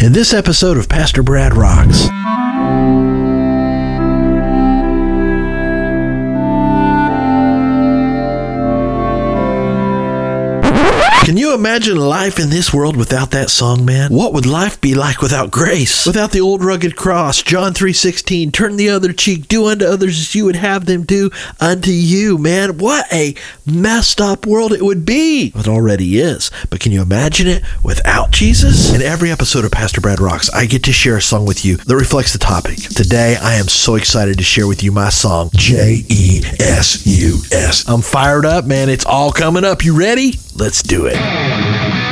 In this episode of Pastor Brad Rocks. You imagine life in this world without that song, man? What would life be like without grace? Without the old rugged cross, John 3:16, turn the other cheek, do unto others as you would have them do unto you, man. What a messed up world it would be. It already is. But can you imagine it without Jesus? In every episode of Pastor Brad Rocks, I get to share a song with you that reflects the topic. Today, I am so excited to share with you my song, J E S U S. I'm fired up, man. It's all coming up. You ready? Let's do it.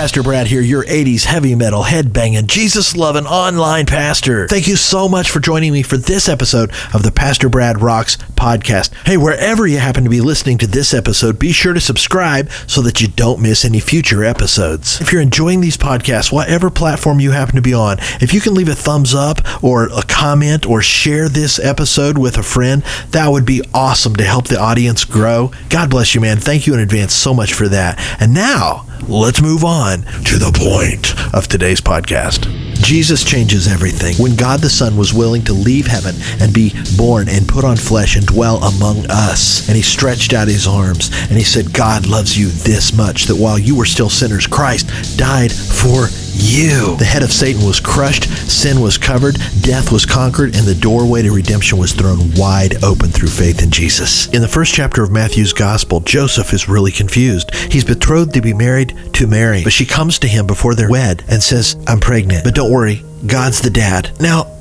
Pastor Brad here, your 80s heavy metal, headbanging, Jesus loving online pastor. Thank you so much for joining me for this episode of the Pastor Brad Rocks podcast. Hey, wherever you happen to be listening to this episode, be sure to subscribe so that you don't miss any future episodes. If you're enjoying these podcasts, whatever platform you happen to be on, if you can leave a thumbs up or a comment or share this episode with a friend, that would be awesome to help the audience grow. God bless you, man. Thank you in advance so much for that. And now, let's move on to the point of today's podcast. Jesus changes everything. When God the Son was willing to leave heaven and be born and put on flesh and dwell among us, and he stretched out his arms and he said, God loves you this much that while you were still sinners, Christ died for you. The head of Satan was crushed, sin was covered, death was conquered, and the doorway to redemption was thrown wide open through faith in Jesus. In the first chapter of Matthew's Gospel, Joseph is really confused. He's betrothed to be married to Mary, but she comes to him before they're wed and says, I'm pregnant. But don't worry, God's the dad. Now,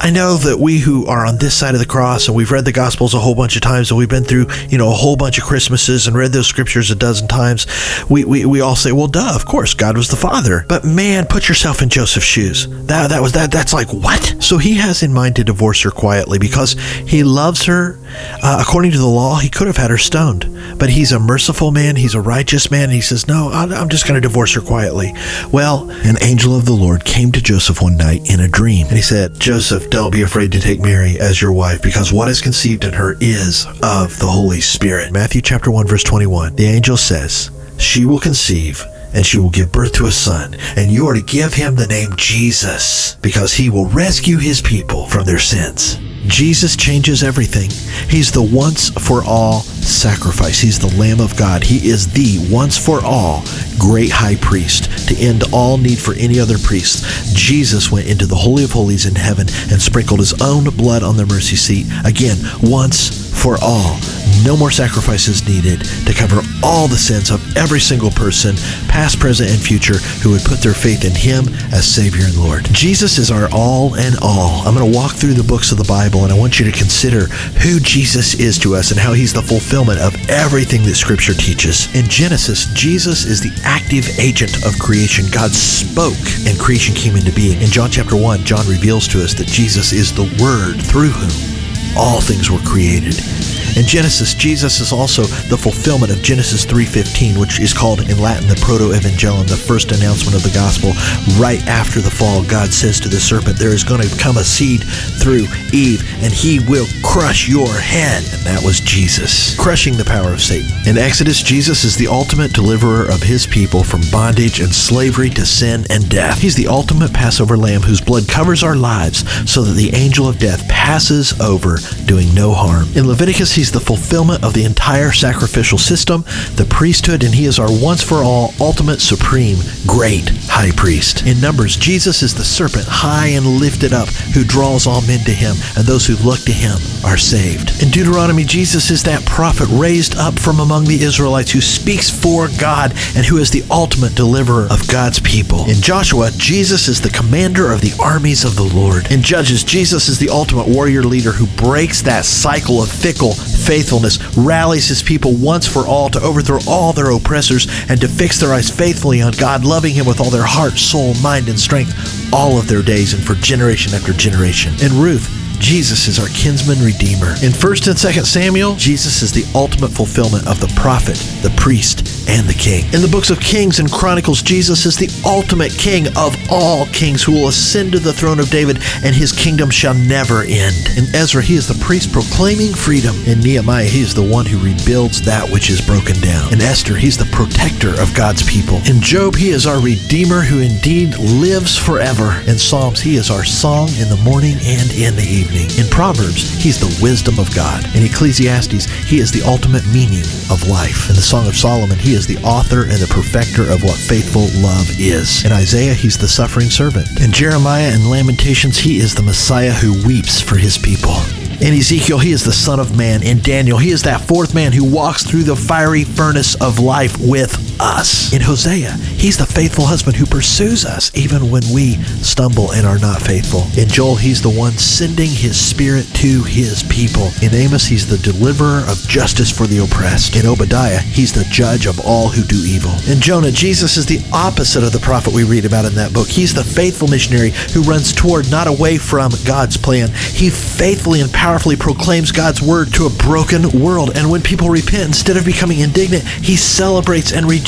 I know that we who are on this side of the cross and we've read the Gospels a whole bunch of times and we've been through, you know, a whole bunch of Christmases and read those scriptures a dozen times, we, we, we all say, well, duh, of course, God was the father. But man, put yourself in Joseph's shoes. That, that was that. That's like, what? So he has in mind to divorce her quietly because he loves her. Uh, according to the law, he could have had her stoned. But he's a merciful man. He's a righteous man. And he says, no, I'm just going to divorce her quietly. Well, an angel of the Lord came to Joseph one night in a dream. And he said, Joseph, don't be afraid to take Mary as your wife, because what is conceived in her is of the Holy Spirit. Matthew chapter 1, verse 21. The angel says, She will conceive and she will give birth to a son, and you are to give him the name Jesus, because he will rescue his people from their sins. Jesus changes everything. He's the once for all sacrifice. He's the Lamb of God. He is the once for all great high priest to end all need for any other priest. Jesus went into the Holy of Holies in heaven and sprinkled his own blood on the mercy seat. Again, once for all. No more sacrifices needed to cover all the sins of every single person, past, present, and future, who would put their faith in Him as Savior and Lord. Jesus is our all and all. I'm going to walk through the books of the Bible, and I want you to consider who Jesus is to us and how He's the fulfillment of everything that Scripture teaches. In Genesis, Jesus is the active agent of creation. God spoke, and creation came into being. In John chapter 1, John reveals to us that Jesus is the Word through whom all things were created. In Genesis, Jesus is also the fulfillment of Genesis 3:15, which is called in Latin the proto-evangelium, the first announcement of the gospel. Right after the fall, God says to the serpent, "There is going to come a seed through Eve, and he will crush your head." And that was Jesus, crushing the power of Satan. In Exodus, Jesus is the ultimate deliverer of his people from bondage and slavery to sin and death. He's the ultimate Passover lamb whose blood covers our lives so that the angel of death passes over, doing no harm. In Leviticus, he's the fulfillment of the entire sacrificial system, the priesthood, and he is our once for all, ultimate, supreme, great high priest. In Numbers, Jesus is the serpent high and lifted up who draws all men to him, and those who look to him are saved. In Deuteronomy, Jesus is that prophet raised up from among the Israelites who speaks for God and who is the ultimate deliverer of God's people. In Joshua, Jesus is the commander of the armies of the Lord. In Judges, Jesus is the ultimate warrior leader who breaks that cycle of fickle faithfulness, rallies his people once for all to overthrow all their oppressors and to fix their eyes faithfully on God, loving him with all their heart, soul, mind, and strength all of their days and for generation after generation. In Ruth, Jesus is our kinsman redeemer. In 1st and 2nd Samuel, Jesus is the ultimate fulfillment of the prophet, the priest, and the king. In the books of Kings and Chronicles, Jesus is the ultimate king of all kings who will ascend to the throne of David, and his kingdom shall never end. In Ezra, he is the priest proclaiming freedom. In Nehemiah, he is the one who rebuilds that which is broken down. In Esther, he's the protector of God's people. In Job, he is our redeemer who indeed lives forever. In Psalms, he is our song in the morning and in the evening. In Proverbs, he's the wisdom of God. In Ecclesiastes, he is the ultimate meaning of life. In the Song of Solomon, he is the author and the perfecter of what faithful love is. In Isaiah, he's the suffering servant. In Jeremiah and Lamentations, he is the Messiah who weeps for his people. In Ezekiel, he is the Son of Man. In Daniel, he is that fourth man who walks through the fiery furnace of life with us. In Hosea, he's the faithful husband who pursues us even when we stumble and are not faithful. In Joel, he's the one sending his spirit to his people. In Amos, he's the deliverer of justice for the oppressed. In Obadiah, he's the judge of all who do evil. In Jonah, Jesus is the opposite of the prophet we read about in that book. He's the faithful missionary who runs toward, not away from, God's plan. He faithfully and powerfully proclaims God's word to a broken world. And when people repent, instead of becoming indignant, he celebrates and rejoices.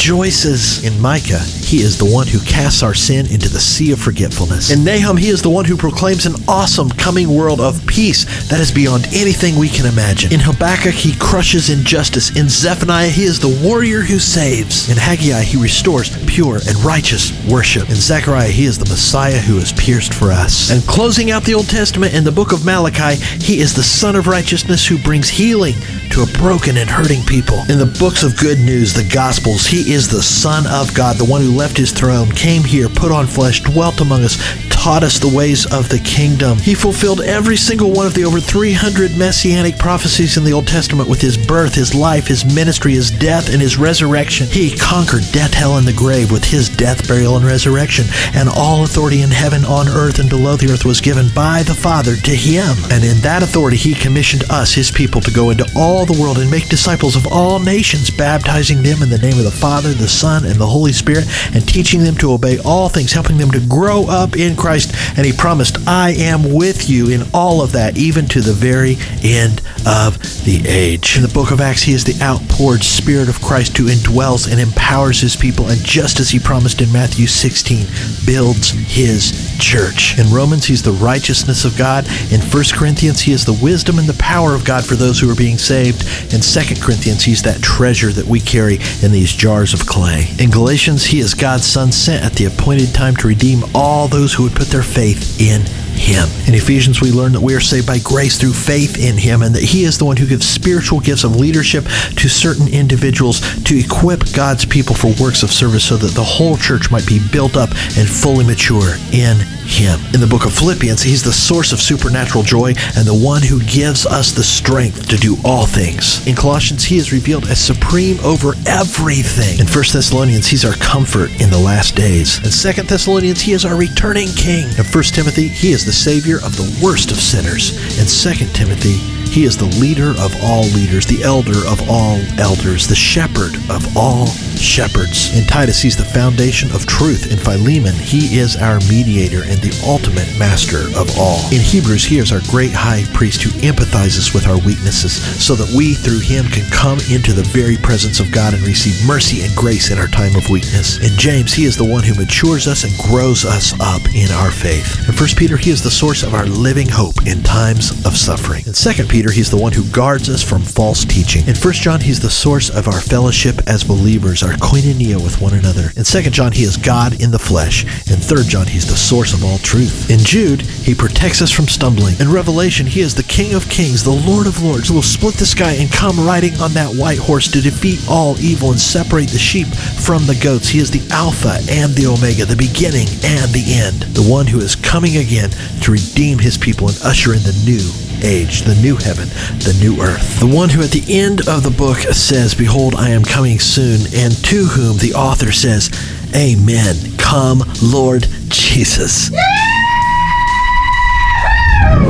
In Micah, he is the one who casts our sin into the sea of forgetfulness. In Nahum, he is the one who proclaims an awesome coming world of peace that is beyond anything we can imagine. In Habakkuk, he crushes injustice. In Zephaniah, he is the warrior who saves. In Haggai, he restores pure and righteous worship. In Zechariah, he is the Messiah who is pierced for us. And closing out the Old Testament in the book of Malachi, he is the Son of Righteousness who brings healing to a broken and hurting people. In the books of good news, the Gospels, he is the Son of God, the one who left his throne, came here, put on flesh, dwelt among us, taught us the ways of the kingdom. He fulfilled every single one of the over 300 messianic prophecies in the Old Testament with his birth, his life, his ministry, his death, and his resurrection. He conquered death, hell, and the grave with his death, burial, and resurrection. And all authority in heaven, on earth, and below the earth was given by the Father to him. And in that authority, he commissioned us, his people, to go into all the world and make disciples of all nations, baptizing them in the name of the Father, the Son, and the Holy Spirit, and teaching them to obey all things, helping them to grow up in Christ. And he promised, I am with you in all of that, even to the very end of the age. In the book of Acts, he is the outpoured Spirit of Christ who indwells and empowers his people, and just as he promised in Matthew 16, builds his church. In Romans, he's the righteousness of God. In 1 Corinthians, he is the wisdom and the power of God for those who are being saved. In 2 Corinthians, he's that treasure that we carry in these jars of clay. In Galatians, he is God's Son sent at the appointed time to redeem all those who would put their faith in him. In Ephesians, we learn that we are saved by grace through faith in Him and that He is the one who gives spiritual gifts of leadership to certain individuals to equip God's people for works of service so that the whole church might be built up and fully mature in him. In the book of Philippians, he's the source of supernatural joy and the one who gives us the strength to do all things. In Colossians, he is revealed as supreme over everything. In 1 Thessalonians, he's our comfort in the last days. In 2 Thessalonians, he is our returning king. In 1 Timothy, he is the savior of the worst of sinners. In 2 Timothy, he is the leader of all leaders, the elder of all elders, the shepherd of all shepherds. In Titus, he's the foundation of truth. In Philemon, he is our mediator and the ultimate master of all. In Hebrews, he is our great high priest who empathizes with our weaknesses so that we, through him, can come into the very presence of God and receive mercy and grace in our time of weakness. In James, he is the one who matures us and grows us up in our faith. In 1 Peter, he is the source of our living hope in times of suffering. In 2 Peter, he's the one who guards us from false teaching. In 1 John, he's the source of our fellowship as believers, our koinonia with one another. In 2 John, he is God in the flesh. In 3 John, he's the source of all truth. In Jude, he protects us from stumbling. In Revelation, he is the King of kings, the Lord of lords, who will split the sky and come riding on that white horse to defeat all evil and separate the sheep from the goats. He is the Alpha and the Omega, the beginning and the end, the one who is coming again to redeem his people and usher in the new age, the new heaven, the new earth. The one who at the end of the book says, Behold, I am coming soon, and to whom the author says, Amen. Come, Lord Jesus.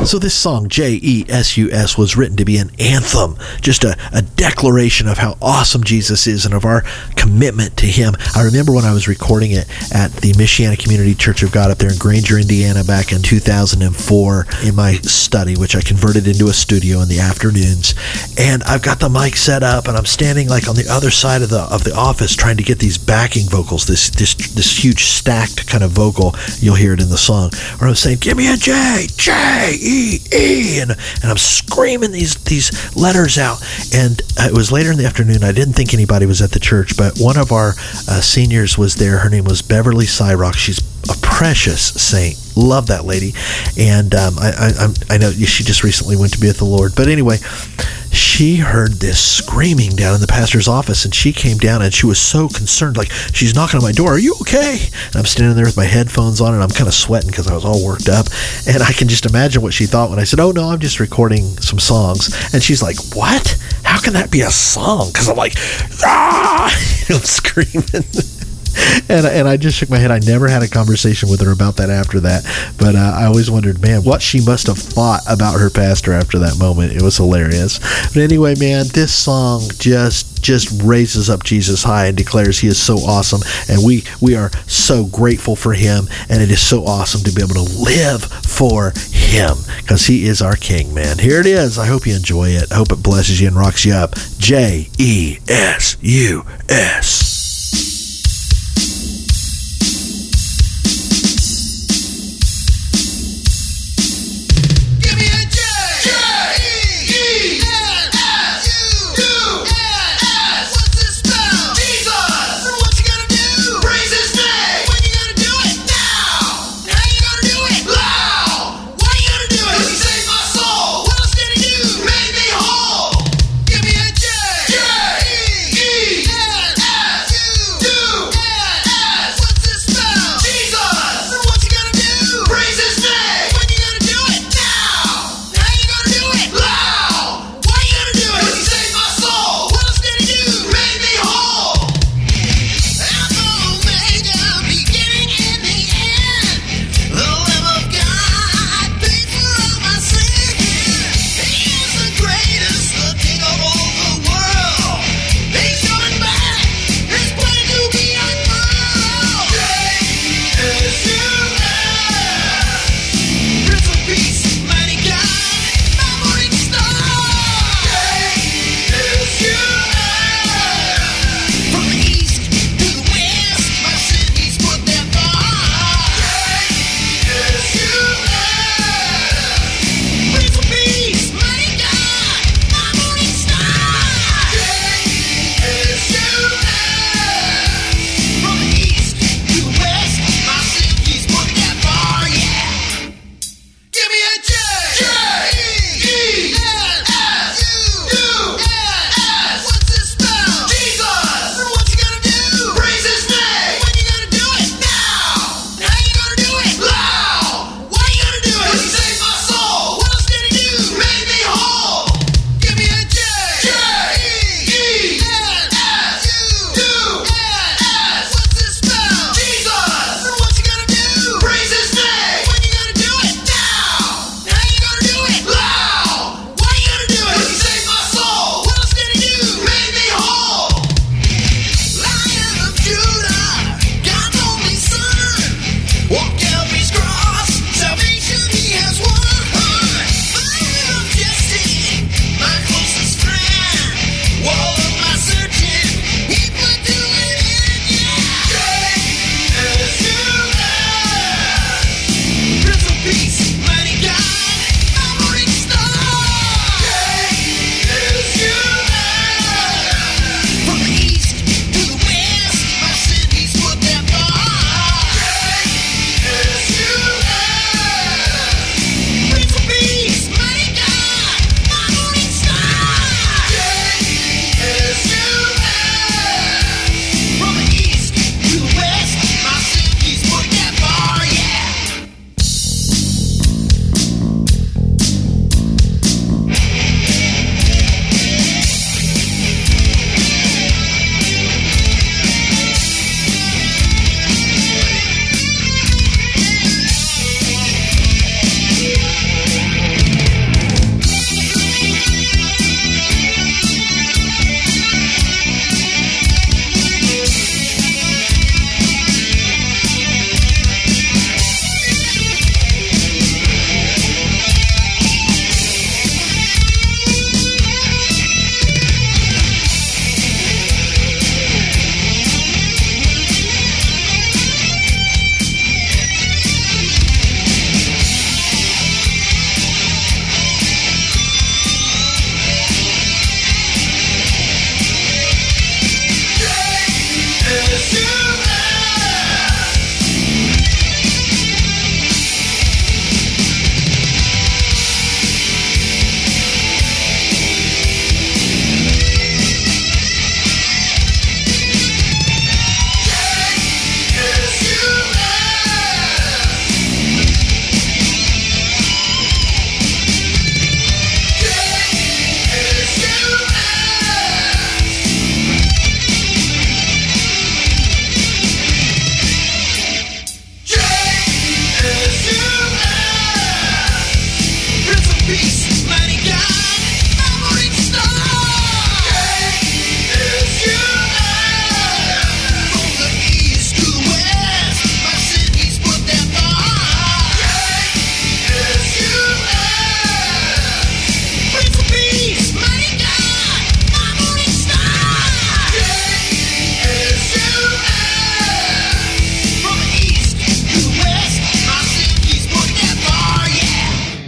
So, this song, J E S U S, was written to be an anthem, just a, a declaration of how awesome Jesus is and of our commitment to Him. I remember when I was recording it at the Michiana Community Church of God up there in Granger, Indiana, back in 2004, in my study, which I converted into a studio in the afternoons. And I've got the mic set up, and I'm standing like on the other side of the of the office trying to get these backing vocals, this this this huge stacked kind of vocal. You'll hear it in the song, where I'm saying, "Give me a J, J E E," and and I'm screaming these these letters out. And uh, it was later in the afternoon. I didn't think anybody was at the church, but one of our uh, seniors was there. Her name was Beverly Cyrock. She's a precious saint. Love that lady, and um, I, I I know she just recently went to be with the Lord. But anyway, she heard this screaming down in the pastor's office, and she came down and she was so concerned, like she's knocking on my door. Are you okay? And I'm standing there with my headphones on, and I'm kind of sweating because I was all worked up, and I can just imagine what she thought when I said, "Oh no, I'm just recording some songs," and she's like, "What? How can that be a song?" Because I'm like, ah, I'm screaming. And and I just shook my head. I never had a conversation with her about that after that, but uh, I always wondered, man, what she must have thought about her pastor after that moment. It was hilarious. But anyway, man, this song just just raises up Jesus high and declares he is so awesome, and we we are so grateful for him, and it is so awesome to be able to live for him because he is our King, man. Here it is. I hope you enjoy it. I hope it blesses you and rocks you up. J E S U S.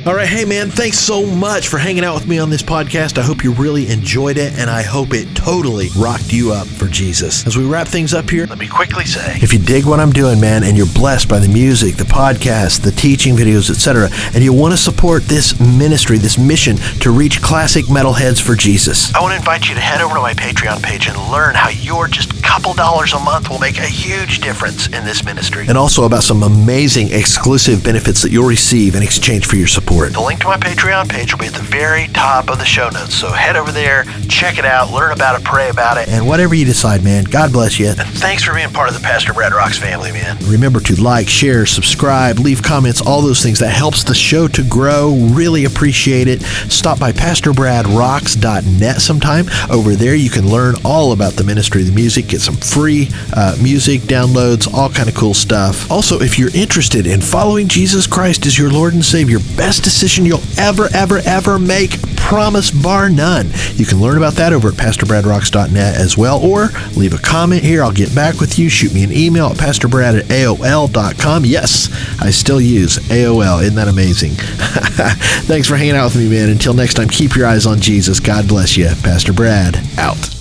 All right, hey man, thanks so much for hanging out with me on this podcast. I hope you really enjoyed it, and I hope it totally rocked you up for Jesus. As we wrap things up here, let me quickly say if you dig what I'm doing, man, and you're blessed by the music, the podcast, the teaching videos, etc., and you want to support this ministry, this mission to reach classic metalheads for Jesus, I want to invite you to head over to my Patreon page and learn how your just couple dollars a month will make a huge difference in this ministry, and also about some amazing exclusive benefits that you'll receive in exchange for your support. The link to my Patreon page will be at the very top of the show notes. So head over there, check it out, learn about it, pray about it, and whatever you decide, man, God bless you. And thanks for being part of the Pastor Brad Rocks family, man. Remember to like, share, subscribe, leave comments, all those things. That helps the show to grow. Really appreciate it. Stop by PastorBradRocks.net sometime. Over there, you can learn all about the ministry of the music, get some free uh, music downloads, all kind of cool stuff. Also, if you're interested in following Jesus Christ as your Lord and Savior, best decision you'll ever, ever, ever make. Promise bar none. You can learn about that over at PastorBradRocks.net as well, or leave a comment here. I'll get back with you. Shoot me an email at PastorBrad at AOL.com. Yes, I still use AOL. Isn't that amazing? Thanks for hanging out with me, man. Until next time, keep your eyes on Jesus. God bless you. Pastor Brad, out.